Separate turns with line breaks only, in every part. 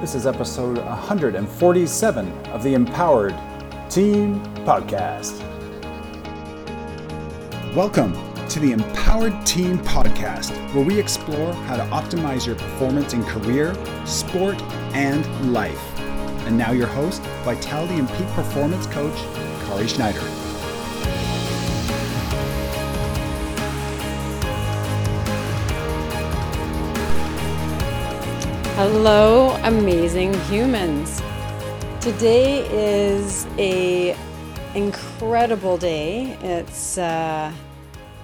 This is episode 147 of the Empowered Team Podcast. Welcome to the Empowered Team Podcast, where we explore how to optimize your performance in career, sport, and life. And now, your host, Vitality and Peak Performance Coach, Kari Schneider.
Hello, amazing humans. Today is a incredible day. It's uh,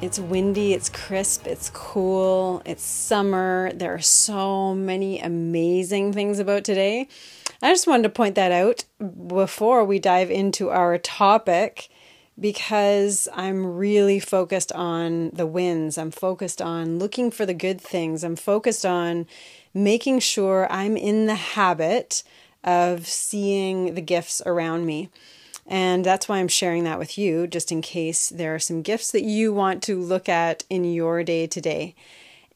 it's windy, it's crisp, it's cool, it's summer. There are so many amazing things about today. I just wanted to point that out before we dive into our topic because I'm really focused on the wins. I'm focused on looking for the good things. I'm focused on making sure I'm in the habit of seeing the gifts around me. And that's why I'm sharing that with you, just in case there are some gifts that you want to look at in your day to day.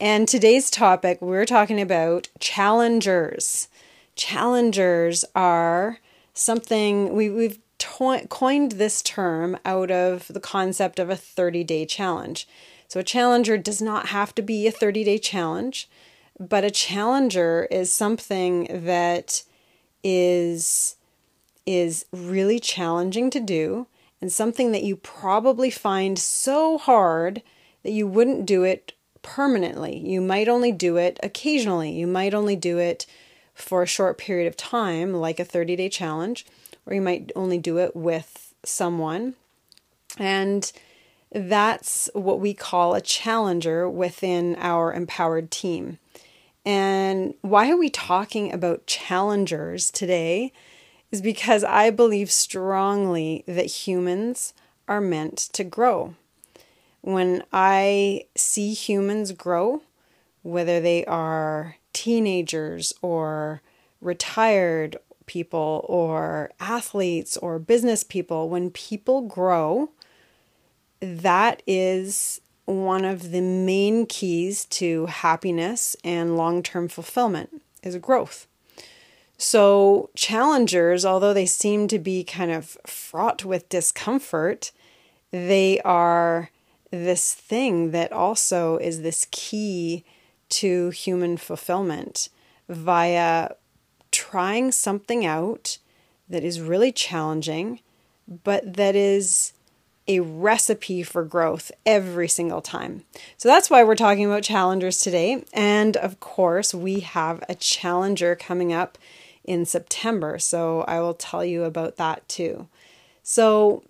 And today's topic, we're talking about challengers. Challengers are something we, we've to- coined this term out of the concept of a 30 day challenge. So, a challenger does not have to be a 30 day challenge. But a challenger is something that is is really challenging to do and something that you probably find so hard that you wouldn't do it permanently. You might only do it occasionally. You might only do it for a short period of time, like a 30 day challenge, or you might only do it with someone. And that's what we call a challenger within our empowered team. And why are we talking about challengers today? Is because I believe strongly that humans are meant to grow. When I see humans grow, whether they are teenagers or retired people or athletes or business people, when people grow, that is one of the main keys to happiness and long term fulfillment is growth. So, challengers, although they seem to be kind of fraught with discomfort, they are this thing that also is this key to human fulfillment via trying something out that is really challenging, but that is a recipe for growth every single time. So that's why we're talking about challengers today. And of course, we have a challenger coming up in September. So I will tell you about that too. So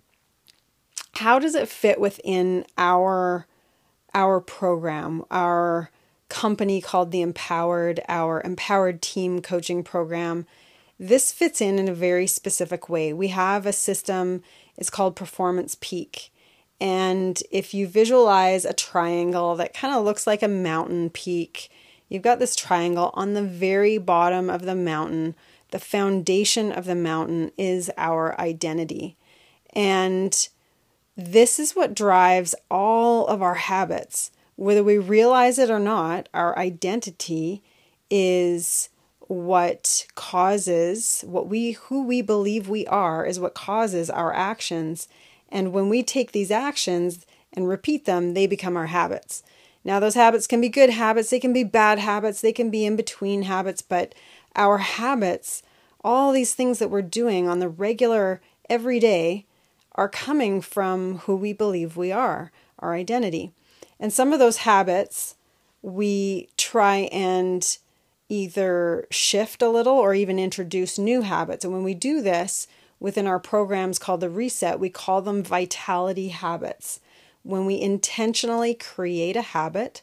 how does it fit within our our program, our company called the Empowered, our Empowered Team Coaching Program? This fits in in a very specific way. We have a system is called Performance Peak. And if you visualize a triangle that kind of looks like a mountain peak, you've got this triangle on the very bottom of the mountain. The foundation of the mountain is our identity. And this is what drives all of our habits. Whether we realize it or not, our identity is what causes what we who we believe we are is what causes our actions. And when we take these actions and repeat them they become our habits. Now those habits can be good habits they can be bad habits they can be in between habits but our habits all these things that we're doing on the regular every day are coming from who we believe we are our identity. And some of those habits we try and either shift a little or even introduce new habits. And when we do this within our programs called the Reset, we call them vitality habits. When we intentionally create a habit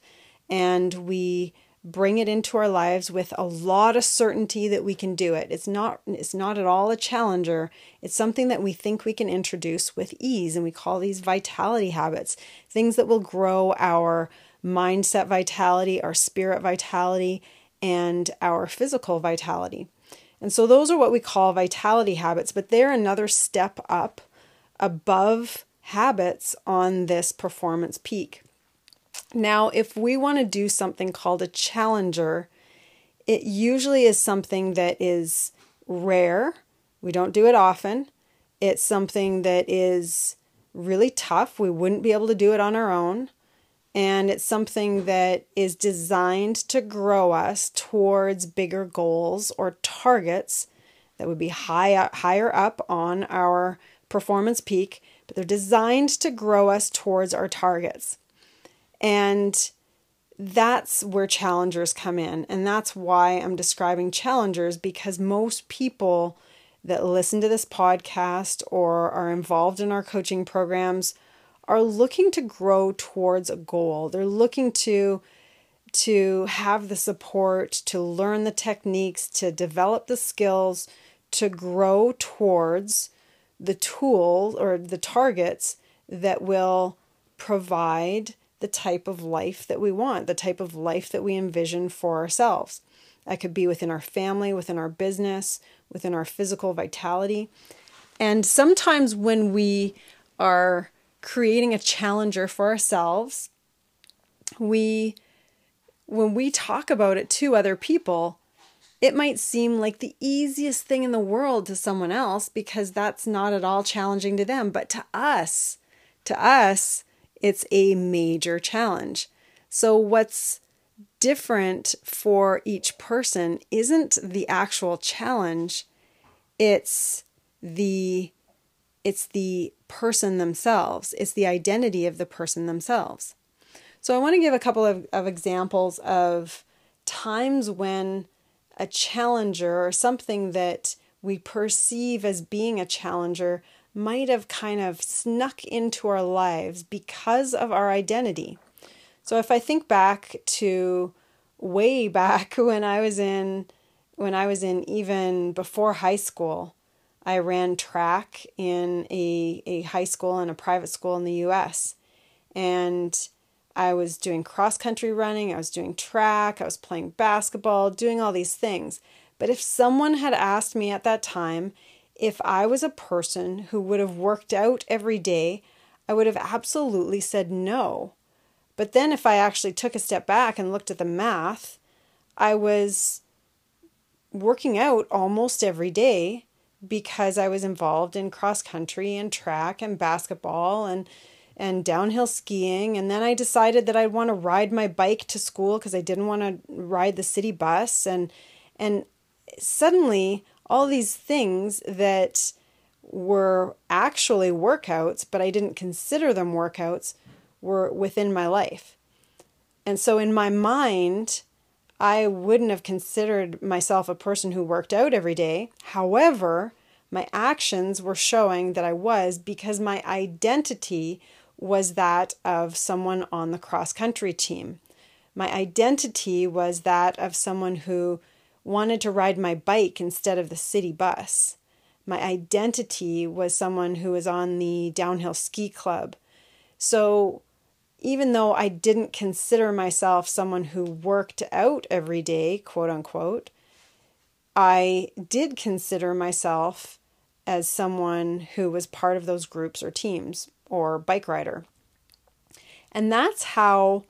and we bring it into our lives with a lot of certainty that we can do it. It's not it's not at all a challenger. It's something that we think we can introduce with ease and we call these vitality habits. Things that will grow our mindset vitality, our spirit vitality, and our physical vitality. And so those are what we call vitality habits, but they're another step up above habits on this performance peak. Now, if we want to do something called a challenger, it usually is something that is rare. We don't do it often. It's something that is really tough. We wouldn't be able to do it on our own. And it's something that is designed to grow us towards bigger goals or targets that would be high, higher up on our performance peak, but they're designed to grow us towards our targets. And that's where challengers come in. And that's why I'm describing challengers because most people that listen to this podcast or are involved in our coaching programs are looking to grow towards a goal. They're looking to to have the support, to learn the techniques, to develop the skills, to grow towards the tools or the targets that will provide the type of life that we want, the type of life that we envision for ourselves. That could be within our family, within our business, within our physical vitality. And sometimes when we are creating a challenger for ourselves, we when we talk about it to other people, it might seem like the easiest thing in the world to someone else because that's not at all challenging to them, but to us, to us, it's a major challenge. So, what's different for each person isn't the actual challenge, it's the it's the person themselves. It's the identity of the person themselves. So I want to give a couple of, of examples of times when a challenger or something that we perceive as being a challenger might have kind of snuck into our lives because of our identity. So if I think back to way back when I was in when I was in even before high school, I ran track in a, a high school and a private school in the US. And I was doing cross country running, I was doing track, I was playing basketball, doing all these things. But if someone had asked me at that time if I was a person who would have worked out every day, I would have absolutely said no. But then if I actually took a step back and looked at the math, I was working out almost every day because I was involved in cross country and track and basketball and and downhill skiing and then I decided that I'd want to ride my bike to school because I didn't want to ride the city bus and and suddenly all these things that were actually workouts, but I didn't consider them workouts, were within my life. And so in my mind, I wouldn't have considered myself a person who worked out every day. However, my actions were showing that I was because my identity was that of someone on the cross country team. My identity was that of someone who wanted to ride my bike instead of the city bus. My identity was someone who was on the downhill ski club. So even though I didn't consider myself someone who worked out every day, quote unquote, I did consider myself as someone who was part of those groups or teams or bike rider. And that's how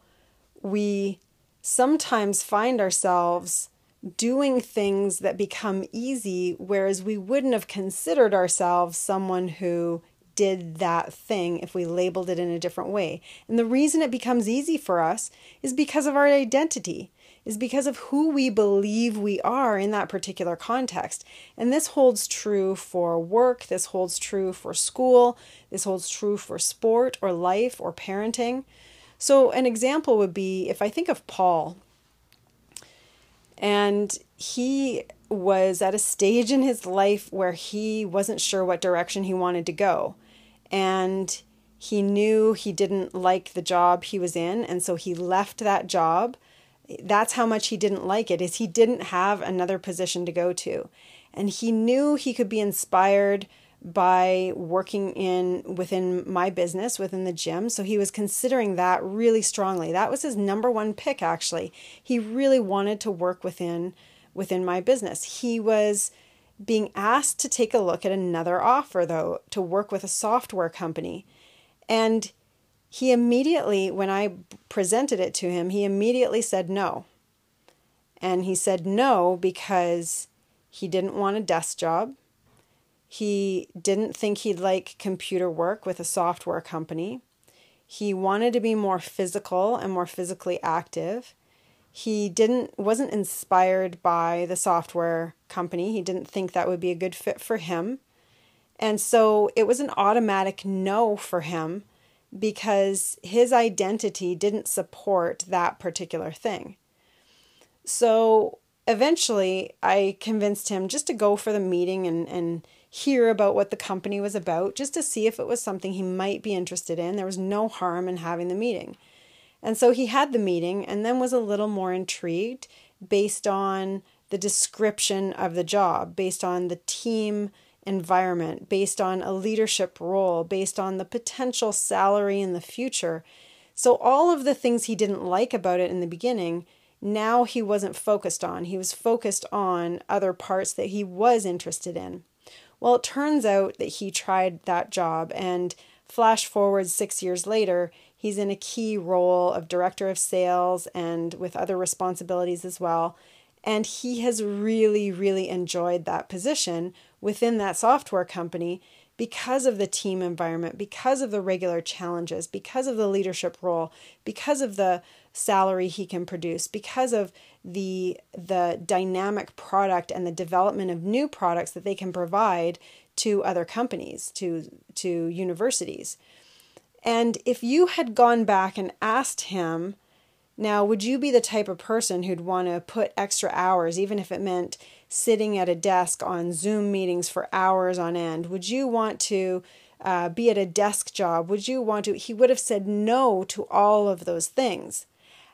we sometimes find ourselves doing things that become easy, whereas we wouldn't have considered ourselves someone who did that thing if we labeled it in a different way. And the reason it becomes easy for us is because of our identity, is because of who we believe we are in that particular context. And this holds true for work, this holds true for school, this holds true for sport or life or parenting. So, an example would be if I think of Paul, and he was at a stage in his life where he wasn't sure what direction he wanted to go. And he knew he didn't like the job he was in, and so he left that job. That's how much he didn't like it is he didn't have another position to go to. And he knew he could be inspired by working in within my business within the gym so he was considering that really strongly that was his number one pick actually he really wanted to work within within my business he was being asked to take a look at another offer though to work with a software company and he immediately when i presented it to him he immediately said no And he said no because he didn't want a desk job. He didn't think he'd like computer work with a software company. He wanted to be more physical and more physically active. He didn't wasn't inspired by the software company. He didn't think that would be a good fit for him. And so it was an automatic no for him because his identity didn't support that particular thing. So eventually I convinced him just to go for the meeting and, and hear about what the company was about, just to see if it was something he might be interested in. There was no harm in having the meeting. And so he had the meeting and then was a little more intrigued based on the description of the job, based on the team environment, based on a leadership role, based on the potential salary in the future. So, all of the things he didn't like about it in the beginning, now he wasn't focused on. He was focused on other parts that he was interested in. Well, it turns out that he tried that job, and flash forward six years later, he's in a key role of director of sales and with other responsibilities as well. And he has really, really enjoyed that position within that software company because of the team environment, because of the regular challenges, because of the leadership role, because of the salary he can produce, because of the the dynamic product and the development of new products that they can provide to other companies, to to universities. And if you had gone back and asked him, now would you be the type of person who'd want to put extra hours even if it meant sitting at a desk on Zoom meetings for hours on end? Would you want to uh, be at a desk job? Would you want to? He would have said no to all of those things.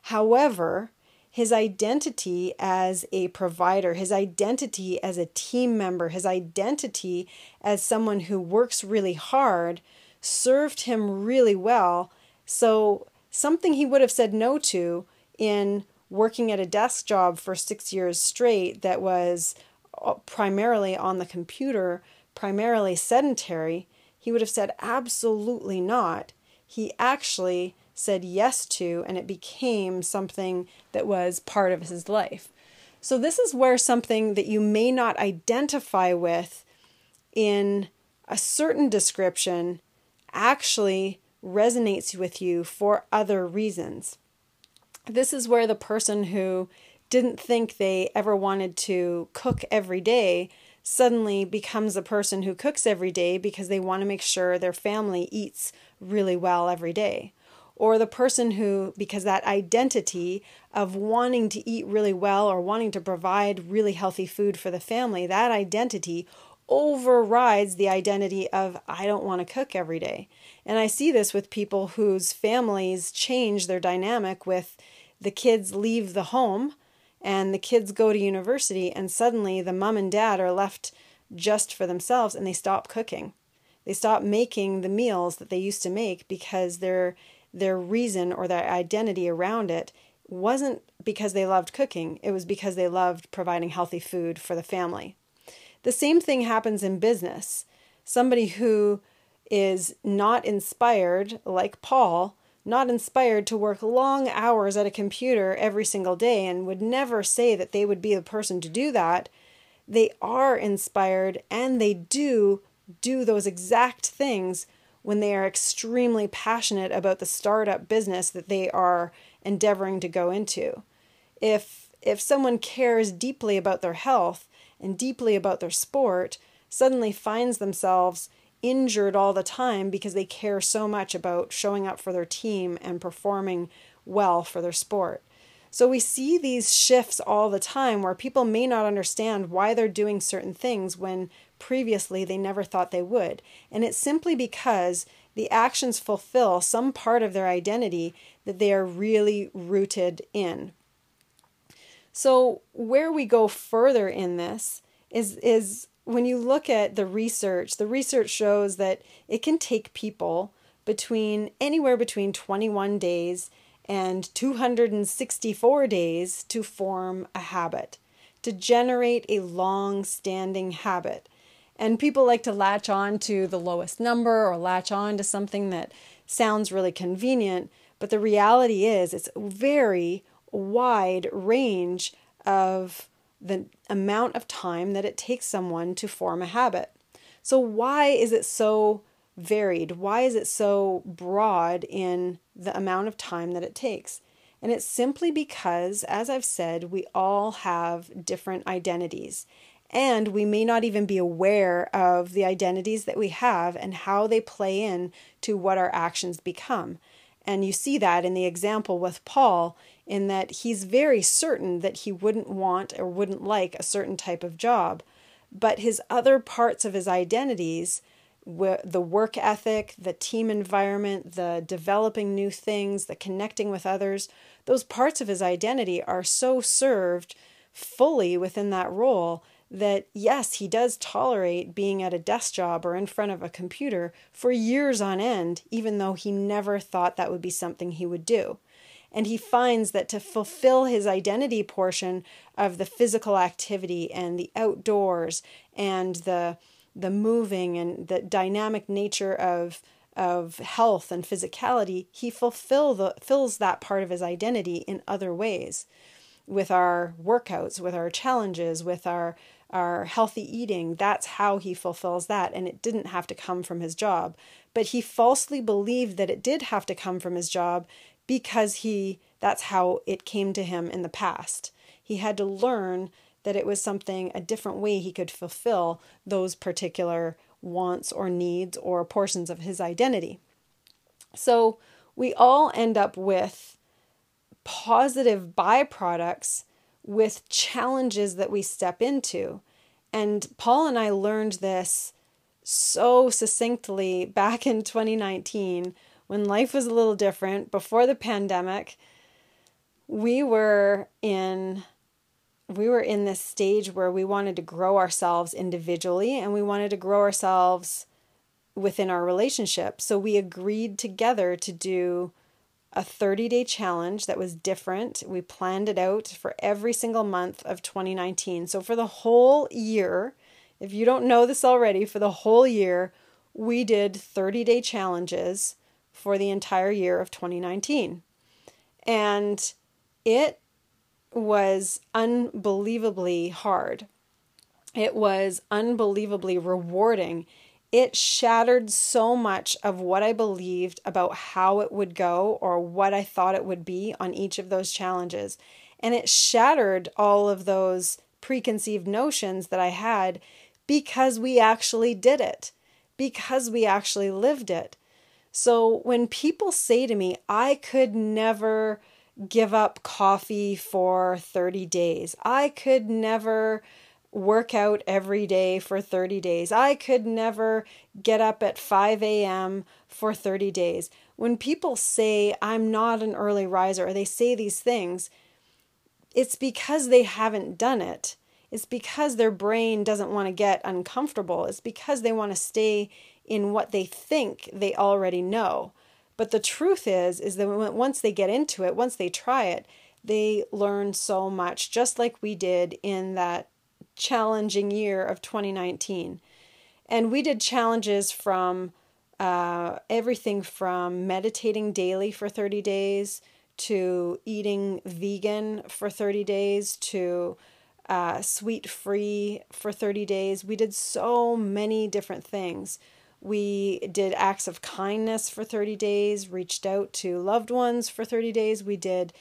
However, his identity as a provider, his identity as a team member, his identity as someone who works really hard served him really well. So, something he would have said no to in working at a desk job for six years straight that was uh, primarily on the computer, primarily sedentary, he would have said absolutely not. He actually said yes to, and it became something that was part of his life. So, this is where something that you may not identify with in a certain description actually resonates with you for other reasons. This is where the person who didn't think they ever wanted to cook every day suddenly becomes a person who cooks every day because they want to make sure their family eats really well every day. Or the person who, because that identity of wanting to eat really well or wanting to provide really healthy food for the family, that identity overrides the identity of I don't want to cook every day. And I see this with people whose families change their dynamic with the kids leave the home and the kids go to university and suddenly the mom and dad are left just for themselves and they stop cooking. They stop making the meals that they used to make because their their reason or their identity around it wasn't because they loved cooking, it was because they loved providing healthy food for the family. The same thing happens in business. Somebody who is not inspired, like Paul, not inspired to work long hours at a computer every single day and would never say that they would be the person to do that, they are inspired and they do do those exact things when they are extremely passionate about the startup business that they are endeavoring to go into. If if someone cares deeply about their health and deeply about their sport, suddenly finds themselves injured all the time because they care so much about showing up for their team and performing well for their sport. So we see these shifts all the time where people may not understand why they're doing certain things when previously they never thought they would. And it's simply because the actions fulfill some part of their identity that they are really rooted in. So where we go further in this is is when you look at the research, the research shows that it can take people between anywhere between 21 days and 264 days to form a habit, to generate a long standing habit. And people like to latch on to the lowest number or latch on to something that sounds really convenient, but the reality is it's very wide range of the amount of time that it takes someone to form a habit. So, why is it so varied? Why is it so broad in the amount of time that it takes? And it's simply because, as I've said, we all have different identities. And we may not even be aware of the identities that we have and how they play in to what our actions become. And you see that in the example with Paul, in that he's very certain that he wouldn't want or wouldn't like a certain type of job. But his other parts of his identities, the work ethic, the team environment, the developing new things, the connecting with others, those parts of his identity are so served fully within that role that yes, he does tolerate being at a desk job or in front of a computer for years on end, even though he never thought that would be something he would do. And he finds that to fulfill his identity portion of the physical activity and the outdoors and the the moving and the dynamic nature of of health and physicality, he fulfill the, fills that part of his identity in other ways with our workouts, with our challenges, with our our healthy eating. That's how he fulfills that. And it didn't have to come from his job. But he falsely believed that it did have to come from his job because he that's how it came to him in the past. He had to learn that it was something a different way he could fulfill those particular wants or needs or portions of his identity. So we all end up with positive byproducts with challenges that we step into. And Paul and I learned this so succinctly back in 2019 when life was a little different before the pandemic. We were in we were in this stage where we wanted to grow ourselves individually and we wanted to grow ourselves within our relationship. So we agreed together to do a 30 day challenge that was different. We planned it out for every single month of 2019. So for the whole year, if you don't know this already, for the whole year, we did 30 day challenges for the entire year of 2019. And it was unbelievably hard. It was unbelievably rewarding it shattered so much of what I believed about how it would go or what I thought it would be on each of those challenges. And it shattered all of those preconceived notions that I had because we actually did it, because we actually lived it. So when people say to me, I could never give up coffee for 30 days, I could never work out every day for 30 days. I could never get up at 5 a.m. for 30 days. When people say, I'm not an early riser, or they say these things, it's because they haven't done it. It's because their brain doesn't want to get uncomfortable. It's because they want to stay in what they think they already know. But the truth is, is that once they get into it, once they try it, they learn so much, just like we did in that challenging year of 2019. And we did challenges from uh, everything from meditating daily for 30 days to eating vegan for 30 days to uh, sweet free for 30 days. We did so many different things. We did acts of kindness for 30 days, reached out to loved ones for 30 days. We did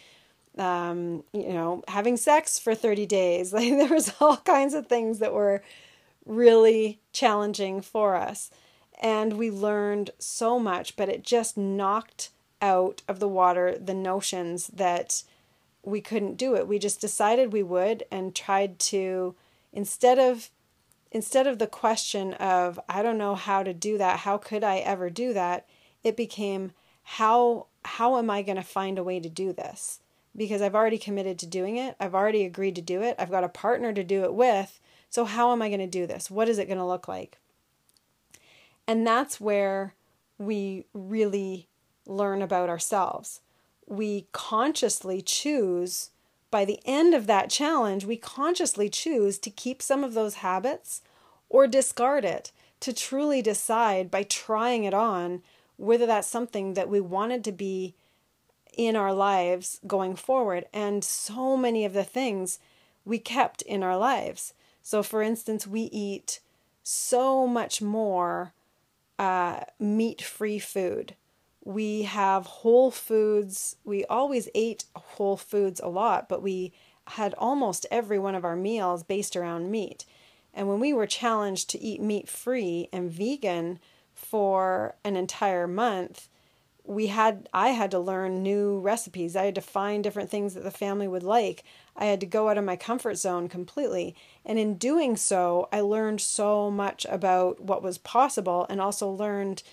um, you know, having sex for 30 days. Like there was all kinds of things that were really challenging for us. And we learned so much, but it just knocked out of the water the notions that we couldn't do it. We just decided we would and tried to instead of instead of the question of I don't know how to do that, how could I ever do that? It became how how am I going to find a way to do this? Because I've already committed to doing it. I've already agreed to do it. I've got a partner to do it with. So, how am I going to do this? What is it going to look like? And that's where we really learn about ourselves. We consciously choose, by the end of that challenge, we consciously choose to keep some of those habits or discard it, to truly decide by trying it on whether that's something that we wanted to be in our lives going forward. And so many of the things we kept in our lives. So, for instance, we eat so much more uh, meat free food. We have whole foods. We always ate whole foods a lot, but we had almost every one of our meals based around meat. And when we were challenged to eat meat free and vegan for an entire month, we had I had to learn new recipes. I had to find different things that the family would like. I had to go out of my comfort zone completely. And in doing so, I learned so much about what was possible and also learned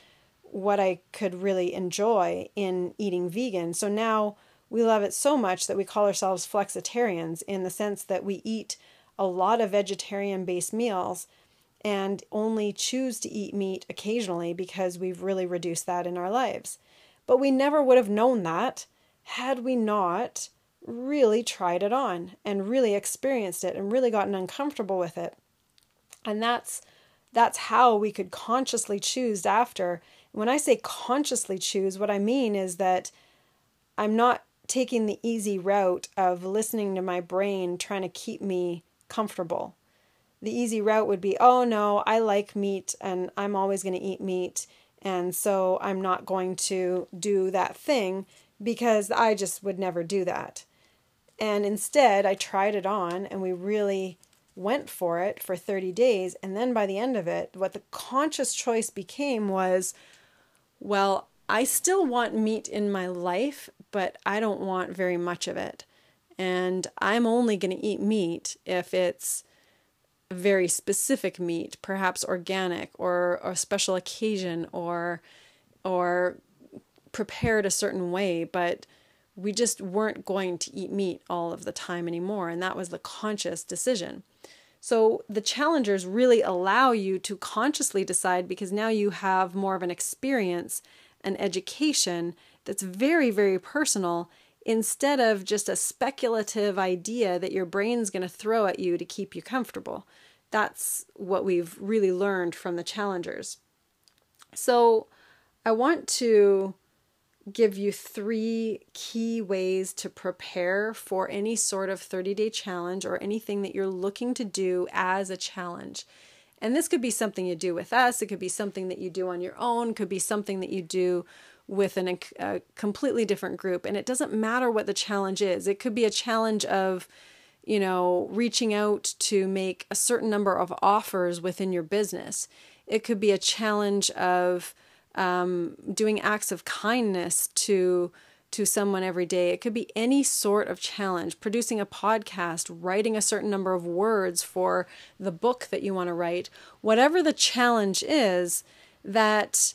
what I could really enjoy in eating vegan. So now we love it so much that we call ourselves flexitarians in the sense that we eat a lot of vegetarian based meals and only choose to eat meat occasionally because we've really reduced that in our lives. But we never would have known that had we not really tried it on and really experienced it and really gotten uncomfortable with it. And that's that's how we could consciously choose after. When I say consciously choose, what I mean is that I'm not taking the easy route of listening to my brain trying to keep me comfortable. The easy route would be, oh no, I like meat and I'm always going to eat meat and so I'm not going to do that thing because I just would never do that. And instead, I tried it on and we really went for it for 30 days. And then by the end of it, what the conscious choice became was well, I still want meat in my life, but I don't want very much of it. And I'm only going to eat meat if it's very specific meat, perhaps organic or, or special occasion or or prepared a certain way, but we just weren't going to eat meat all of the time anymore, and that was the conscious decision. So the challengers really allow you to consciously decide because now you have more of an experience, an education that's very, very personal instead of just a speculative idea that your brain's going to throw at you to keep you comfortable. That's what we've really learned from the challengers. So, I want to give you three key ways to prepare for any sort of 30 day challenge or anything that you're looking to do as a challenge. And this could be something you do with us, it could be something that you do on your own, could be something that you do with an, a completely different group. And it doesn't matter what the challenge is, it could be a challenge of you know, reaching out to make a certain number of offers within your business. It could be a challenge of um, doing acts of kindness to to someone every day. It could be any sort of challenge, producing a podcast, writing a certain number of words for the book that you want to write. Whatever the challenge is, that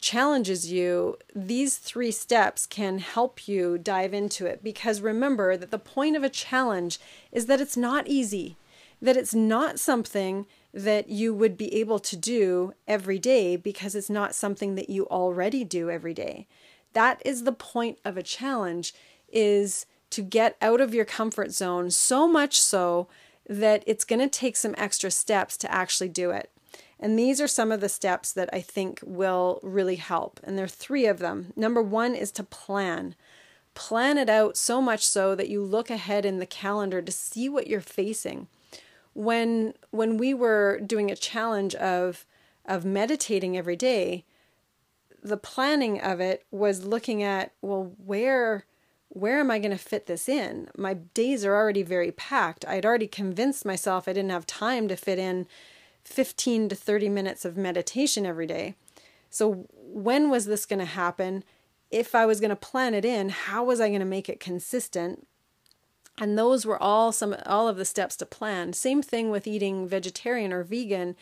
challenges you, these three steps can help you dive into it. Because remember that the point of a challenge is that it's not easy, that it's not something that you would be able to do every day because it's not something that you already do every day. That is the point of a challenge is to get out of your comfort zone so much so that it's going to take some extra steps to actually do it. And these are some of the steps that I think will really help. And there are three of them. Number one is to plan. Plan it out so much so that you look ahead in the calendar to see what you're facing. When when we were doing a challenge of of meditating every day, the planning of it was looking at, well, where where am I going to fit this in? My days are already very packed. I'd already convinced myself I didn't have time to fit in 15 to 30 minutes of meditation every day. So, when was this going to happen? If I was going to plan it in, how was I going to make it consistent? And those were all some all of the steps to plan. Same thing with eating vegetarian or vegan.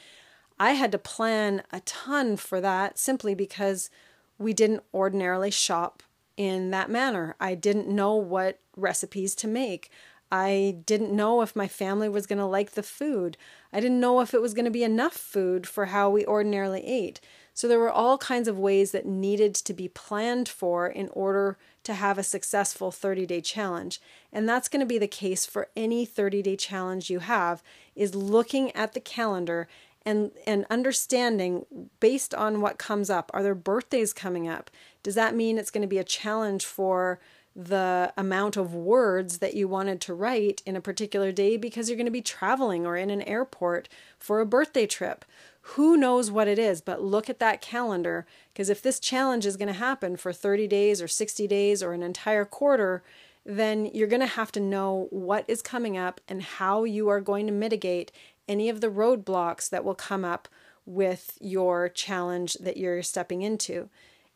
I had to plan a ton for that simply because we didn't ordinarily shop in that manner. I didn't know what recipes to make. I didn't know if my family was going to like the food. I didn't know if it was going to be enough food for how we ordinarily ate. So there were all kinds of ways that needed to be planned for in order to have a successful 30 day challenge. And that's going to be the case for any 30 day challenge you have is looking at the calendar and and understanding based on what comes up. Are there birthdays coming up? Does that mean it's going to be a challenge for the amount of words that you wanted to write in a particular day because you're going to be traveling or in an airport for a birthday trip. Who knows what it is, but look at that calendar because if this challenge is going to happen for 30 days or 60 days or an entire quarter, then you're going to have to know what is coming up and how you are going to mitigate any of the roadblocks that will come up with your challenge that you're stepping into.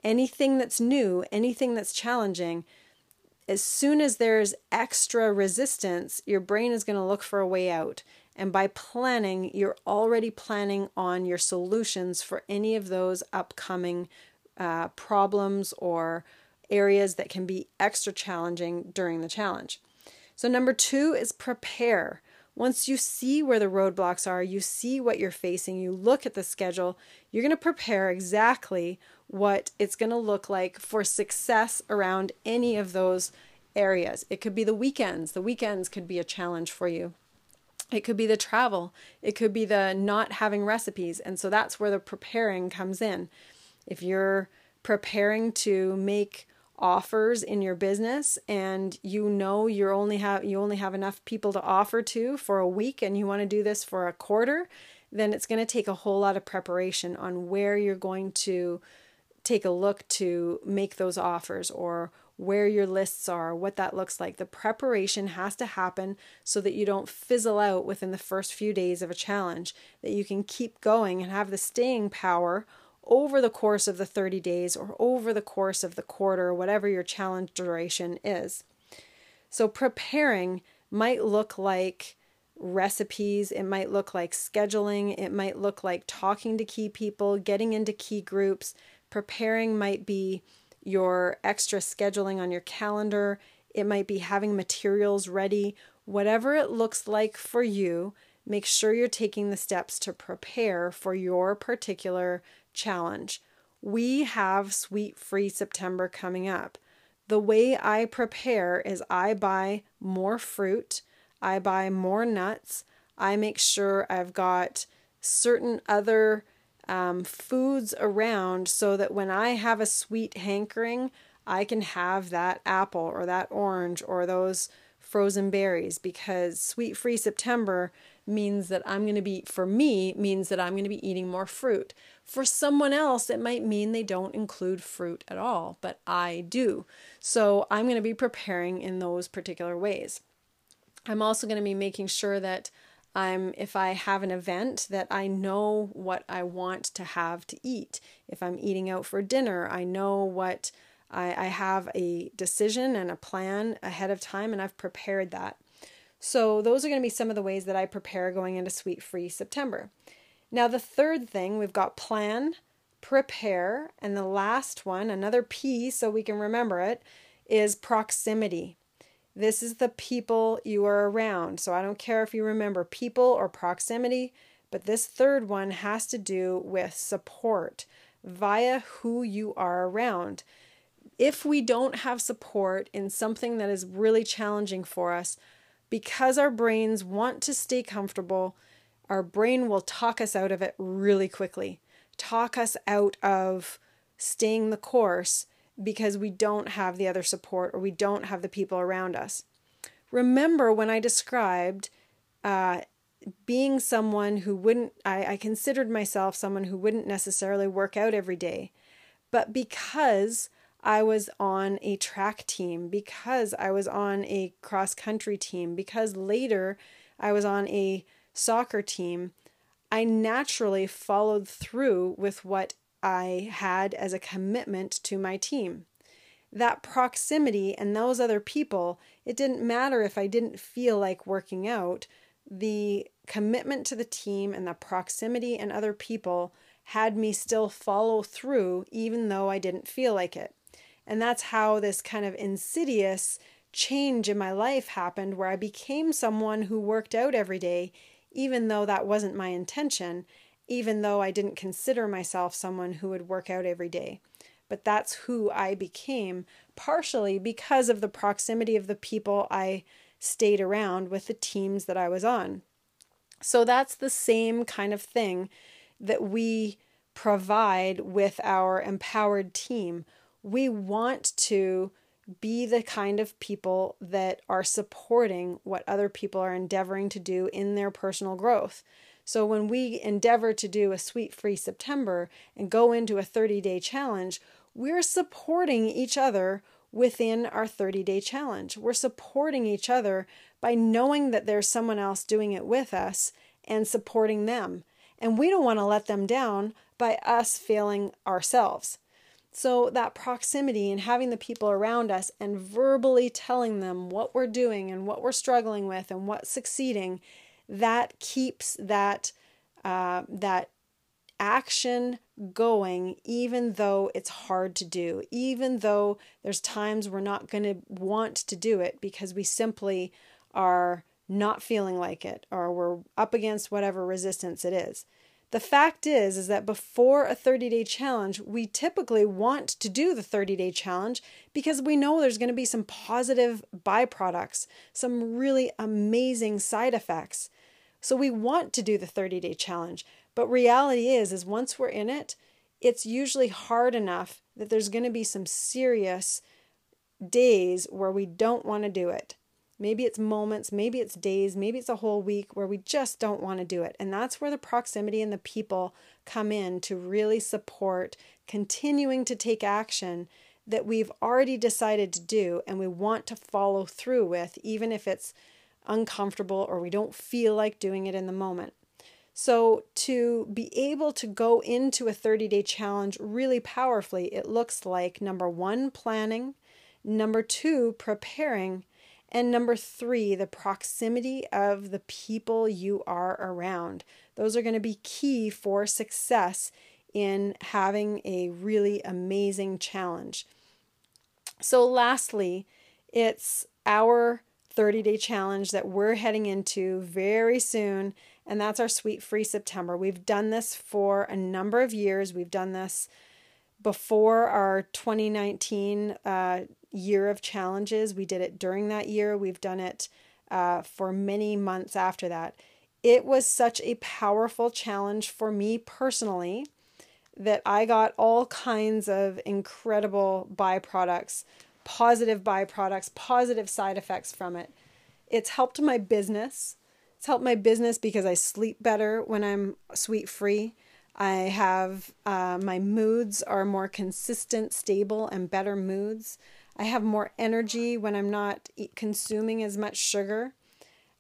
Anything that's new, anything that's challenging, as soon as there's extra resistance, your brain is going to look for a way out. And by planning, you're already planning on your solutions for any of those upcoming uh, problems or areas that can be extra challenging during the challenge. So, number two is prepare. Once you see where the roadblocks are, you see what you're facing, you look at the schedule, you're going to prepare exactly what it's going to look like for success around any of those areas. It could be the weekends. The weekends could be a challenge for you. It could be the travel. It could be the not having recipes. And so that's where the preparing comes in. If you're preparing to make offers in your business and you know you're only have you only have enough people to offer to for a week and you want to do this for a quarter, then it's going to take a whole lot of preparation on where you're going to take a look to make those offers or where your lists are, what that looks like. The preparation has to happen so that you don't fizzle out within the first few days of a challenge, that you can keep going and have the staying power over the course of the 30 days or over the course of the quarter, whatever your challenge duration is. So, preparing might look like recipes, it might look like scheduling, it might look like talking to key people, getting into key groups. Preparing might be your extra scheduling on your calendar, it might be having materials ready. Whatever it looks like for you, make sure you're taking the steps to prepare for your particular challenge. We have Sweet Free September coming up. The way I prepare is I buy more fruit, I buy more nuts, I make sure I've got certain other um, foods around so that when I have a sweet hankering, I can have that apple or that orange or those frozen berries because sweet free September means that I'm going to be, for me, means that I'm going to be eating more fruit. For someone else, it might mean they don't include fruit at all, but I do. So I'm going to be preparing in those particular ways. I'm also going to be making sure that If I have an event that I know what I want to have to eat. If I'm eating out for dinner, I know what I, I have a decision and a plan ahead of time and I've prepared that. So, those are going to be some of the ways that I prepare going into Sweet Free September. Now, the third thing we've got plan, prepare, and the last one, another P so we can remember it, is proximity. This is the people you are around. So, I don't care if you remember people or proximity, but this third one has to do with support via who you are around. If we don't have support in something that is really challenging for us, because our brains want to stay comfortable, our brain will talk us out of it really quickly, talk us out of staying the course because we don't have the other support or we don't have the people around us. Remember when I described uh, being someone who wouldn't, I, I considered myself someone who wouldn't necessarily work out every day, but because I was on a track team, because I was on a cross country team, because later I was on a soccer team, I naturally followed through with what I had as a commitment to my team. That proximity and those other people, it didn't matter if I didn't feel like working out, the commitment to the team and the proximity and other people had me still follow through even though I didn't feel like it. And that's how this kind of insidious change in my life happened, where I became someone who worked out every day, even though that wasn't my intention, even though I didn't consider myself someone who would work out every day. But that's who I became, partially because of the proximity of the people I stayed around with the teams that I was on. So that's the same kind of thing that we provide with our empowered team we want to be the kind of people that are supporting what other people are endeavoring to do in their personal growth. So when we endeavor to do a sweet free September and go into a 30 day challenge, we're supporting each other within our 30 day challenge. We're supporting each other by knowing that there's someone else doing it with us and supporting them. And we don't want to let them down by us failing ourselves. So, that proximity and having the people around us and verbally telling them what we're doing and what we're struggling with and what's succeeding, that keeps that, uh, that action going, even though it's hard to do, even though there's times we're not going to want to do it because we simply are not feeling like it or we're up against whatever resistance it is. The fact is is that before a 30-day challenge, we typically want to do the 30-day challenge because we know there's going to be some positive byproducts, some really amazing side effects. So we want to do the 30-day challenge. But reality is is once we're in it, it's usually hard enough that there's going to be some serious days where we don't want to do it. Maybe it's moments, maybe it's days, maybe it's a whole week where we just don't want to do it. And that's where the proximity and the people come in to really support continuing to take action that we've already decided to do and we want to follow through with, even if it's uncomfortable or we don't feel like doing it in the moment. So, to be able to go into a 30 day challenge really powerfully, it looks like number one, planning, number two, preparing, and number three, the proximity of the people you are around. Those are going to be key for success in having a really amazing challenge. So, lastly, it's our 30 day challenge that we're heading into very soon, and that's our Sweet Free September. We've done this for a number of years. We've done this before our 2019 uh, year of challenges. We did it during that year. We've done it uh, for many months after that. It was such a powerful challenge for me personally that I got all kinds of incredible byproducts, positive byproducts, positive side effects from it. It's helped my business. It's helped my business because I sleep better when I'm sweet free. I have uh, my moods are more consistent, stable, and better moods. I have more energy when I'm not consuming as much sugar.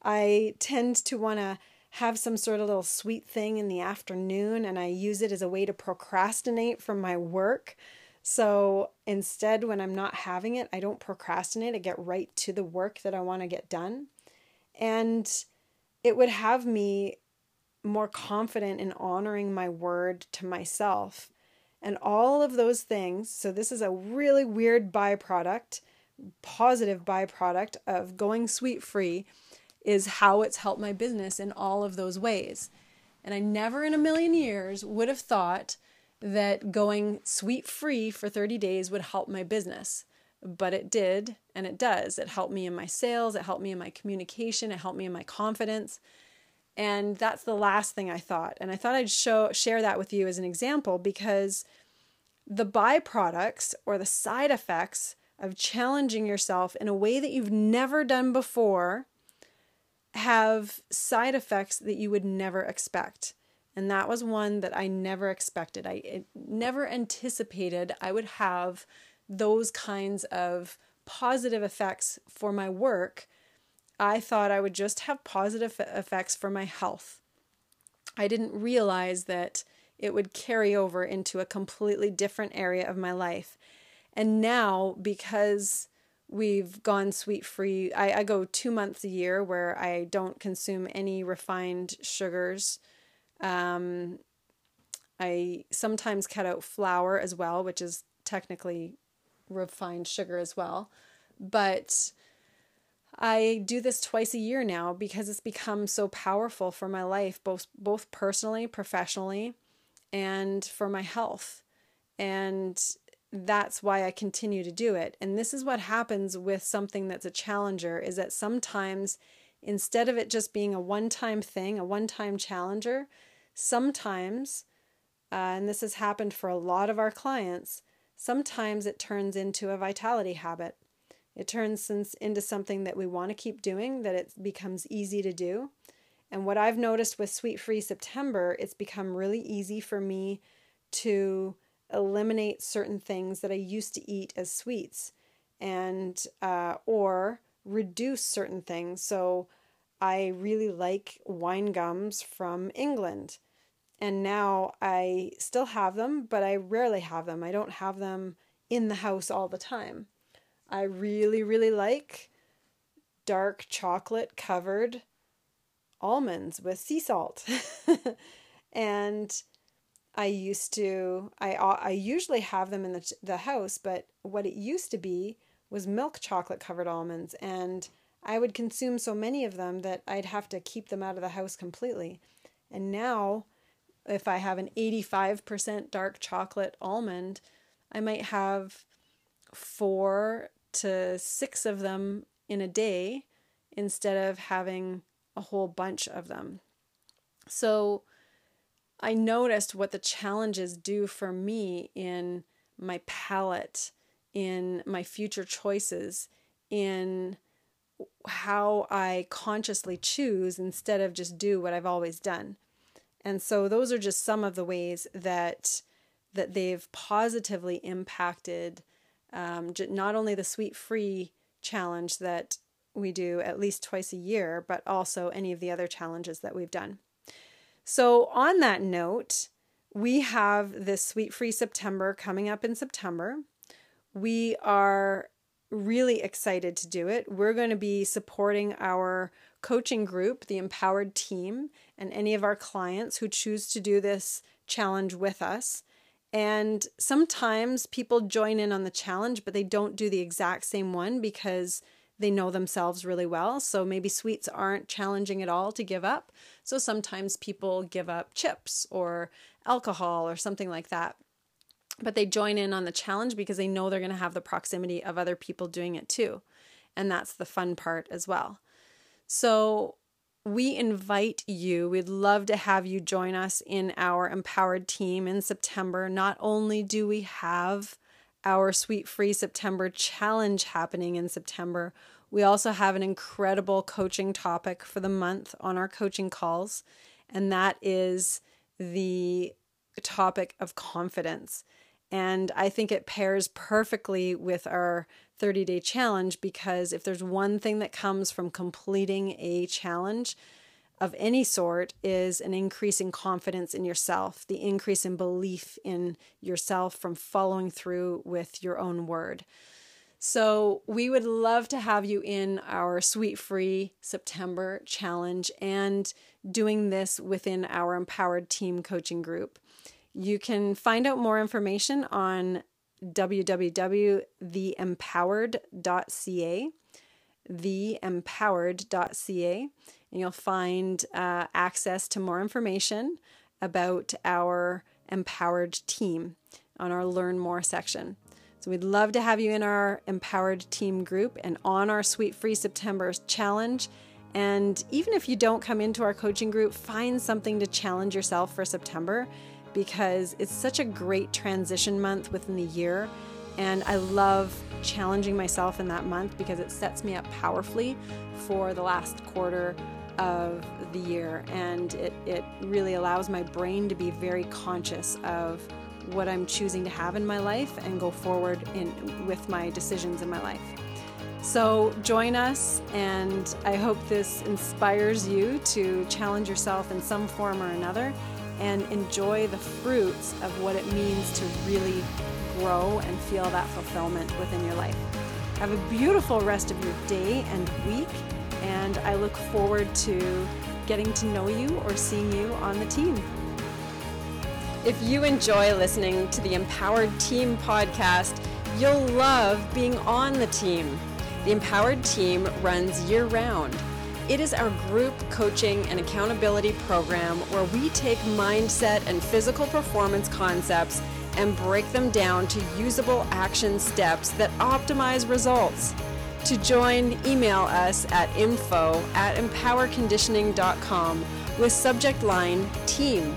I tend to want to have some sort of little sweet thing in the afternoon and I use it as a way to procrastinate from my work. So instead, when I'm not having it, I don't procrastinate. I get right to the work that I want to get done. And it would have me more confident in honoring my word to myself and all of those things. So, this is a really weird byproduct, positive byproduct of going sweet free, is how it's helped my business in all of those ways. And I never in a million years would have thought that going sweet free for 30 days would help my business. But it did, and it does. It helped me in my sales, it helped me in my communication, it helped me in my confidence. And that's the last thing I thought. And I thought I'd show share that with you as an example because the byproducts or the side effects of challenging yourself in a way that you've never done before have side effects that you would never expect. And that was one that I never expected. I never anticipated I would have those kinds of positive effects for my work I thought I would just have positive effects for my health. I didn't realize that it would carry over into a completely different area of my life. And now, because we've gone sweet free, I, I go two months a year where I don't consume any refined sugars. Um, I sometimes cut out flour as well, which is technically refined sugar as well. But I do this twice a year now because it's become so powerful for my life, both both personally, professionally, and for my health. And that's why I continue to do it. And this is what happens with something that's a challenger is that sometimes instead of it just being a one-time thing, a one-time challenger, sometimes uh, and this has happened for a lot of our clients, sometimes it turns into a vitality habit It turns into something that we want to keep doing, that it becomes easy to do. And what I've noticed with Sweet Free September, it's become really easy for me to eliminate certain things that I used to eat as sweets and uh, or reduce certain things. So I really like wine gums from England. And now I still have them, but I rarely have them. I don't have them in the house all the time. I really, really like dark chocolate covered almonds with sea salt. and I used to I uh, I usually have them in the the house, but what it used to be was milk chocolate covered almonds and I would consume so many of them that I'd have to keep them out of the house completely. And now if I have an 85% dark chocolate almond, I might have 4 to 6 of them in a day instead of having a whole bunch of them. So I noticed what the challenges do for me in my palate, in my future choices, in how I consciously choose instead of just do what I've always done. And so those are just some of the ways that that they've positively impacted um, not only the sweet free challenge that we do at least twice a year, but also any of the other challenges that we've done. So, on that note, we have this Sweet Free September coming up in September. We are really excited to do it. We're going to be supporting our coaching group, the Empowered Team, and any of our clients who choose to do this challenge with us. And sometimes people join in on the challenge, but they don't do the exact same one because they know themselves really well. So maybe sweets aren't challenging at all to give up. So sometimes people give up chips or alcohol or something like that. But they join in on the challenge because they know they're going to have the proximity of other people doing it too. And that's the fun part as well. So we invite you, we'd love to have you join us in our empowered team in September. Not only do we have our Sweet Free September challenge happening in September. We also have an incredible coaching topic for the month on our coaching calls, and that is the topic of confidence. And I think it pairs perfectly with our 30 day challenge because if there's one thing that comes from completing a challenge, of any sort is an increase in confidence in yourself, the increase in belief in yourself from following through with your own word. So, we would love to have you in our Sweet Free September challenge and doing this within our Empowered Team Coaching Group. You can find out more information on www.theempowered.ca, theempowered.ca and you'll find uh, access to more information about our empowered team on our Learn More section. So we'd love to have you in our empowered team group and on our Sweet Free September challenge. And even if you don't come into our coaching group, find something to challenge yourself for September because it's such a great transition month within the year. And I love challenging myself in that month because it sets me up powerfully for the last quarter of the year and it, it really allows my brain to be very conscious of what I'm choosing to have in my life and go forward in with my decisions in my life. So join us and I hope this inspires you to challenge yourself in some form or another and enjoy the fruits of what it means to really grow and feel that fulfillment within your life. Have a beautiful rest of your day and week and I look forward to getting to know you or seeing you on the team. If you enjoy listening to the Empowered Team podcast, you'll love being on the team. The Empowered Team runs year round. It is our group coaching and accountability program where we take mindset and physical performance concepts and break them down to usable action steps that optimize results. To join, email us at info at empowerconditioning.com with subject line team.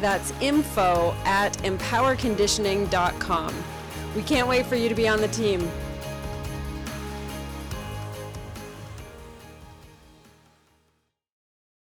That's info at empowerconditioning.com. We can't wait for you to be on the team.